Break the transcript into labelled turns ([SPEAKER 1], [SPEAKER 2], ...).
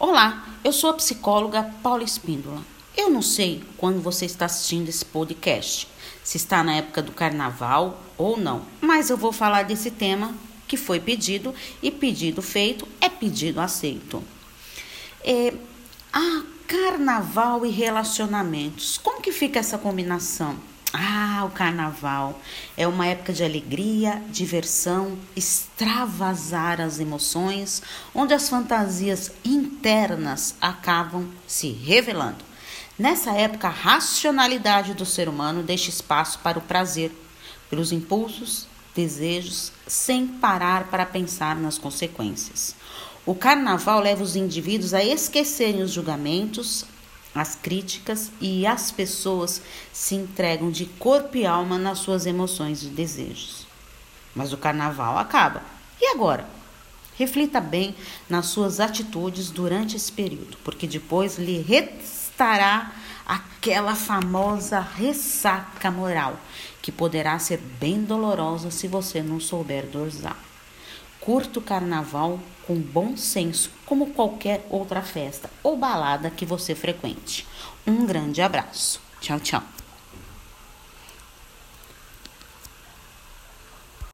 [SPEAKER 1] Olá, eu sou a psicóloga Paula Espíndola. Eu não sei quando você está assistindo esse podcast, se está na época do carnaval ou não, mas eu vou falar desse tema que foi pedido e pedido feito é pedido aceito. É, ah, carnaval e relacionamentos. Como que fica essa combinação? Ah, o carnaval é uma época de alegria, diversão, extravasar as emoções, onde as fantasias internas acabam se revelando. Nessa época, a racionalidade do ser humano deixa espaço para o prazer, pelos impulsos, desejos, sem parar para pensar nas consequências. O carnaval leva os indivíduos a esquecerem os julgamentos, as críticas e as pessoas se entregam de corpo e alma nas suas emoções e desejos. Mas o carnaval acaba. E agora? Reflita bem nas suas atitudes durante esse período, porque depois lhe restará aquela famosa ressaca moral, que poderá ser bem dolorosa se você não souber dosar. Curta o carnaval com bom senso, como qualquer outra festa ou balada que você frequente. Um grande abraço. Tchau, tchau.